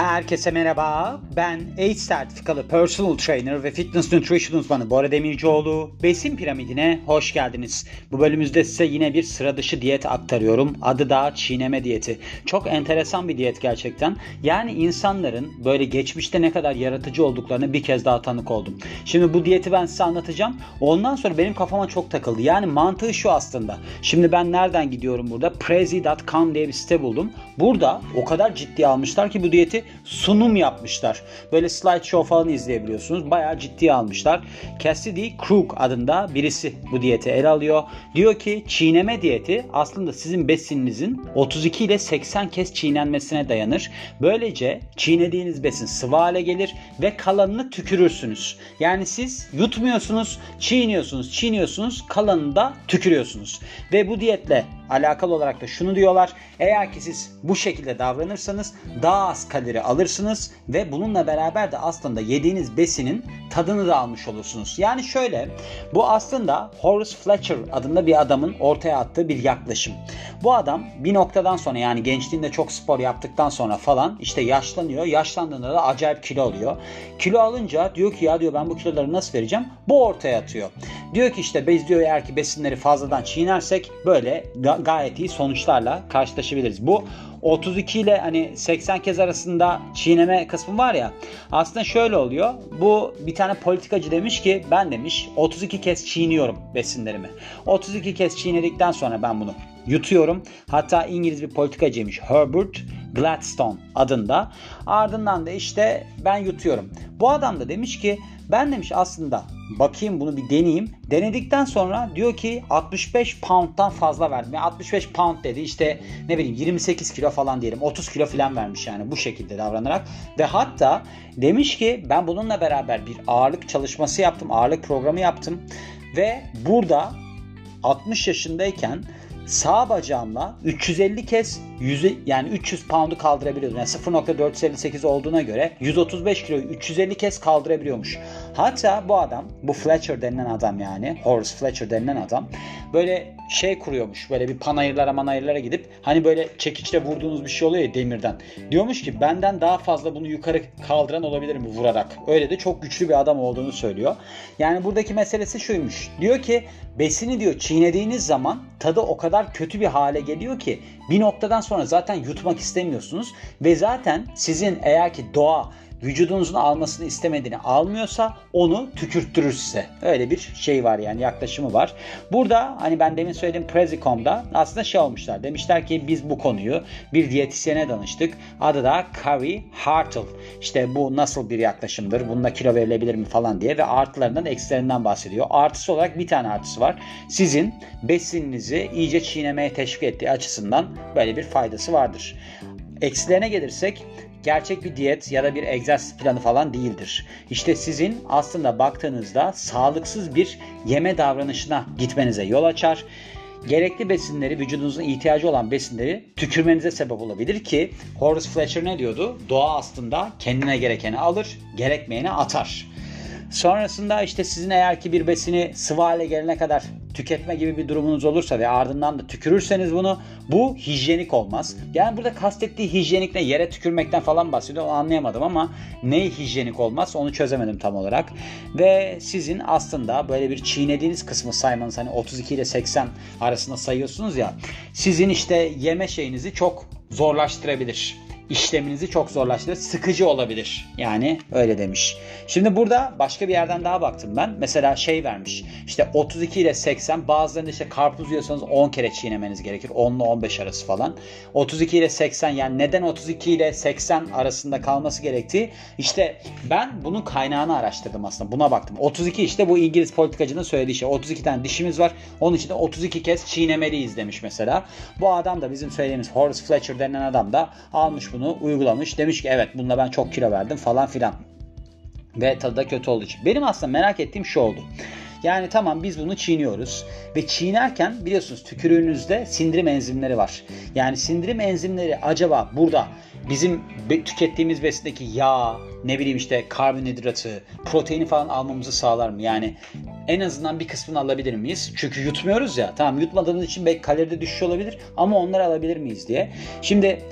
Herkese merhaba. Ben ACE sertifikalı personal trainer ve fitness nutrition uzmanı Bora Demircioğlu. Besin piramidine hoş geldiniz. Bu bölümümüzde size yine bir sıra dışı diyet aktarıyorum. Adı da çiğneme diyeti. Çok enteresan bir diyet gerçekten. Yani insanların böyle geçmişte ne kadar yaratıcı olduklarını bir kez daha tanık oldum. Şimdi bu diyeti ben size anlatacağım. Ondan sonra benim kafama çok takıldı. Yani mantığı şu aslında. Şimdi ben nereden gidiyorum burada? Prezi.com diye bir site buldum. Burada o kadar ciddi almışlar ki bu diyeti sunum yapmışlar. Böyle slideshow falan izleyebiliyorsunuz. Bayağı ciddi almışlar. Cassidy Krug adında birisi bu diyeti ele alıyor. Diyor ki çiğneme diyeti aslında sizin besininizin 32 ile 80 kez çiğnenmesine dayanır. Böylece çiğnediğiniz besin sıvı hale gelir ve kalanını tükürürsünüz. Yani siz yutmuyorsunuz, çiğniyorsunuz, çiğniyorsunuz, kalanını da tükürüyorsunuz. Ve bu diyetle alakalı olarak da şunu diyorlar. Eğer ki siz bu şekilde davranırsanız daha az kalori alırsınız ve bununla beraber de aslında yediğiniz besinin tadını da almış olursunuz. Yani şöyle bu aslında Horace Fletcher adında bir adamın ortaya attığı bir yaklaşım. Bu adam bir noktadan sonra yani gençliğinde çok spor yaptıktan sonra falan işte yaşlanıyor. Yaşlandığında da acayip kilo alıyor. Kilo alınca diyor ki ya diyor ben bu kiloları nasıl vereceğim? Bu ortaya atıyor. Diyor ki işte biz diyor eğer ki besinleri fazladan çiğnersek böyle gayet iyi sonuçlarla karşılaşabiliriz. Bu 32 ile hani 80 kez arasında çiğneme kısmı var ya aslında şöyle oluyor. Bu bir tane politikacı demiş ki ben demiş 32 kez çiğniyorum besinlerimi. 32 kez çiğnedikten sonra ben bunu yutuyorum. Hatta İngiliz bir politikacıymış Herbert Gladstone adında. Ardından da işte ben yutuyorum. Bu adam da demiş ki ben demiş aslında bakayım bunu bir deneyeyim. Denedikten sonra diyor ki 65 pound'dan fazla verdim. Yani 65 pound dedi işte ne bileyim 28 kilo falan diyelim. 30 kilo falan vermiş yani bu şekilde davranarak. Ve hatta demiş ki ben bununla beraber bir ağırlık çalışması yaptım. Ağırlık programı yaptım. Ve burada 60 yaşındayken sağ bacağımla 350 kez yüzü yani 300 pound'u kaldırabiliyordum. Yani 0.458 olduğuna göre 135 kiloyu 350 kez kaldırabiliyormuş. Hatta bu adam, bu Fletcher denilen adam yani, Horace Fletcher denilen adam böyle şey kuruyormuş. Böyle bir panayırlara manayırlara gidip hani böyle çekiçle vurduğunuz bir şey oluyor ya demirden. Diyormuş ki benden daha fazla bunu yukarı kaldıran olabilir mi vurarak. Öyle de çok güçlü bir adam olduğunu söylüyor. Yani buradaki meselesi şuymuş. Diyor ki besini diyor çiğnediğiniz zaman tadı o kadar kötü bir hale geliyor ki bir noktadan sonra zaten yutmak istemiyorsunuz. Ve zaten sizin eğer ki doğa vücudunuzun almasını istemediğini almıyorsa onu tükürttürür size. Öyle bir şey var yani yaklaşımı var. Burada hani ben demin söylediğim Prezicom'da aslında şey olmuşlar. Demişler ki biz bu konuyu bir diyetisyene danıştık. Adı da Carrie Hartle. İşte bu nasıl bir yaklaşımdır? Bununla kilo verilebilir mi falan diye ve artılarından eksilerinden bahsediyor. Artısı olarak bir tane artısı var. Sizin besininizi iyice çiğnemeye teşvik ettiği açısından böyle bir faydası vardır. Eksilerine gelirsek gerçek bir diyet ya da bir egzersiz planı falan değildir. İşte sizin aslında baktığınızda sağlıksız bir yeme davranışına gitmenize yol açar. Gerekli besinleri, vücudunuzun ihtiyacı olan besinleri tükürmenize sebep olabilir ki Horace Fletcher ne diyordu? Doğa aslında kendine gerekeni alır, gerekmeyeni atar. Sonrasında işte sizin eğer ki bir besini sıvı hale gelene kadar tüketme gibi bir durumunuz olursa ve ardından da tükürürseniz bunu bu hijyenik olmaz. Yani burada kastettiği hijyenik ne? Yere tükürmekten falan bahsediyor. Onu anlayamadım ama ne hijyenik olmaz onu çözemedim tam olarak. Ve sizin aslında böyle bir çiğnediğiniz kısmı saymanız hani 32 ile 80 arasında sayıyorsunuz ya. Sizin işte yeme şeyinizi çok zorlaştırabilir işleminizi çok zorlaştırır. Sıkıcı olabilir. Yani öyle demiş. Şimdi burada başka bir yerden daha baktım ben. Mesela şey vermiş. İşte 32 ile 80 bazılarında işte karpuz yiyorsanız 10 kere çiğnemeniz gerekir. 10 ile 15 arası falan. 32 ile 80 yani neden 32 ile 80 arasında kalması gerektiği işte ben bunun kaynağını araştırdım aslında. Buna baktım. 32 işte bu İngiliz politikacının söylediği şey. 32 tane dişimiz var. Onun için de 32 kez çiğnemeliyiz demiş mesela. Bu adam da bizim söylediğimiz Horace Fletcher denen adam da almış bunu bunu uygulamış. Demiş ki evet bununla ben çok kilo verdim falan filan. Ve tadı da kötü olduğu için. Benim aslında merak ettiğim şu oldu. Yani tamam biz bunu çiğniyoruz ve çiğnerken biliyorsunuz tükürüğünüzde sindirim enzimleri var. Yani sindirim enzimleri acaba burada bizim tükettiğimiz besindeki yağ, ne bileyim işte karbonhidratı, proteini falan almamızı sağlar mı? Yani en azından bir kısmını alabilir miyiz? Çünkü yutmuyoruz ya. Tamam yutmadığımız için belki kaloride düşüş olabilir ama onları alabilir miyiz diye. Şimdi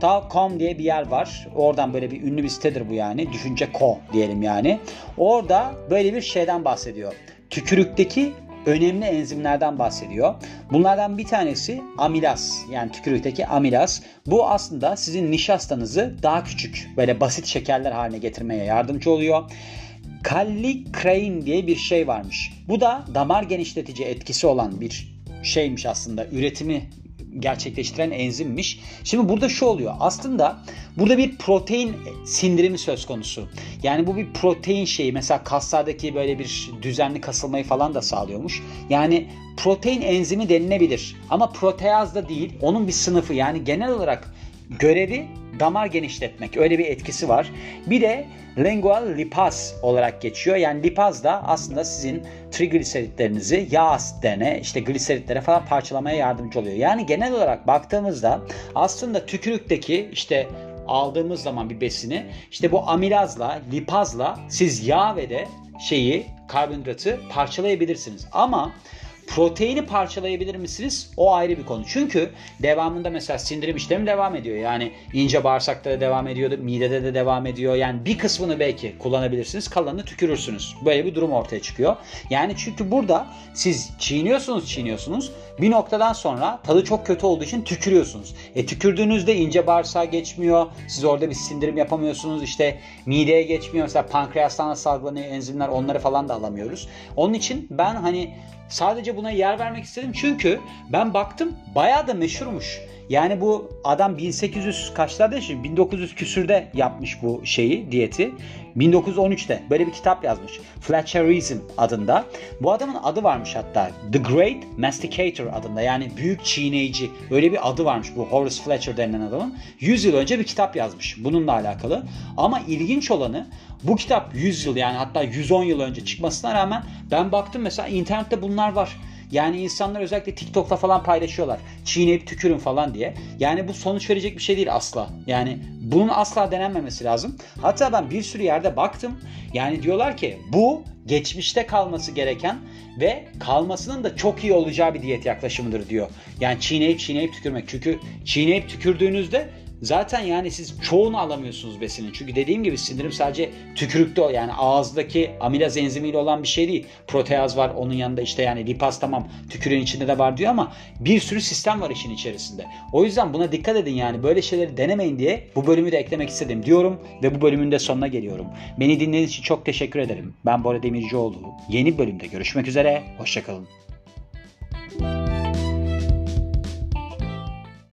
Düşünce.com diye bir yer var. Oradan böyle bir ünlü bir sitedir bu yani. Düşünce.co diyelim yani. Orada böyle bir şeyden bahsediyor. Tükürükteki önemli enzimlerden bahsediyor. Bunlardan bir tanesi amilaz yani tükürükteki amilaz. Bu aslında sizin nişastanızı daha küçük böyle basit şekerler haline getirmeye yardımcı oluyor. Kallikrein diye bir şey varmış. Bu da damar genişletici etkisi olan bir şeymiş aslında. Üretimi gerçekleştiren enzimmiş. Şimdi burada şu oluyor. Aslında burada bir protein sindirimi söz konusu. Yani bu bir protein şeyi. Mesela kaslardaki böyle bir düzenli kasılmayı falan da sağlıyormuş. Yani protein enzimi denilebilir. Ama proteaz da değil. Onun bir sınıfı. Yani genel olarak görevi damar genişletmek. Öyle bir etkisi var. Bir de lingual lipaz olarak geçiyor. Yani lipaz da aslında sizin trigliseritlerinizi yağ asitlerine, işte gliseritlere falan parçalamaya yardımcı oluyor. Yani genel olarak baktığımızda aslında tükürükteki işte aldığımız zaman bir besini işte bu amilazla, lipazla siz yağ ve de şeyi karbonhidratı parçalayabilirsiniz. Ama Proteini parçalayabilir misiniz? O ayrı bir konu. Çünkü devamında mesela sindirim işlemi devam ediyor. Yani ince bağırsakta da devam ediyor, midede de devam ediyor. Yani bir kısmını belki kullanabilirsiniz, kalanını tükürürsünüz. Böyle bir durum ortaya çıkıyor. Yani çünkü burada siz çiğniyorsunuz, çiğniyorsunuz. Bir noktadan sonra tadı çok kötü olduğu için tükürüyorsunuz. E tükürdüğünüzde ince bağırsağa geçmiyor. Siz orada bir sindirim yapamıyorsunuz. İşte mideye geçmiyor. Mesela pankreastan salgılanıyor enzimler onları falan da alamıyoruz. Onun için ben hani Sadece buna yer vermek istedim çünkü ben baktım bayağı da meşhurmuş. Yani bu adam 1800 kaçlarda yaşıyor? 1900 küsürde yapmış bu şeyi, diyeti. 1913'te böyle bir kitap yazmış. Fletcherism adında. Bu adamın adı varmış hatta. The Great Masticator adında. Yani büyük çiğneyici. Öyle bir adı varmış bu Horace Fletcher denilen adamın. 100 yıl önce bir kitap yazmış bununla alakalı. Ama ilginç olanı bu kitap 100 yıl yani hatta 110 yıl önce çıkmasına rağmen ben baktım mesela internette bunlar var. Yani insanlar özellikle TikTok'ta falan paylaşıyorlar. Çiğneyip tükürün falan diye. Yani bu sonuç verecek bir şey değil asla. Yani bunun asla denenmemesi lazım. Hatta ben bir sürü yerde baktım. Yani diyorlar ki bu geçmişte kalması gereken ve kalmasının da çok iyi olacağı bir diyet yaklaşımıdır diyor. Yani çiğneyip çiğneyip tükürmek. Çünkü çiğneyip tükürdüğünüzde Zaten yani siz çoğunu alamıyorsunuz besinin. Çünkü dediğim gibi sindirim sadece tükürükte yani ağızdaki amilaz enzimiyle olan bir şey değil. Proteaz var onun yanında işte yani lipaz tamam tükürüğün içinde de var diyor ama bir sürü sistem var işin içerisinde. O yüzden buna dikkat edin yani böyle şeyleri denemeyin diye bu bölümü de eklemek istedim diyorum ve bu bölümün de sonuna geliyorum. Beni dinlediğiniz için çok teşekkür ederim. Ben Bora Demircioğlu. Yeni bölümde görüşmek üzere. Hoşçakalın.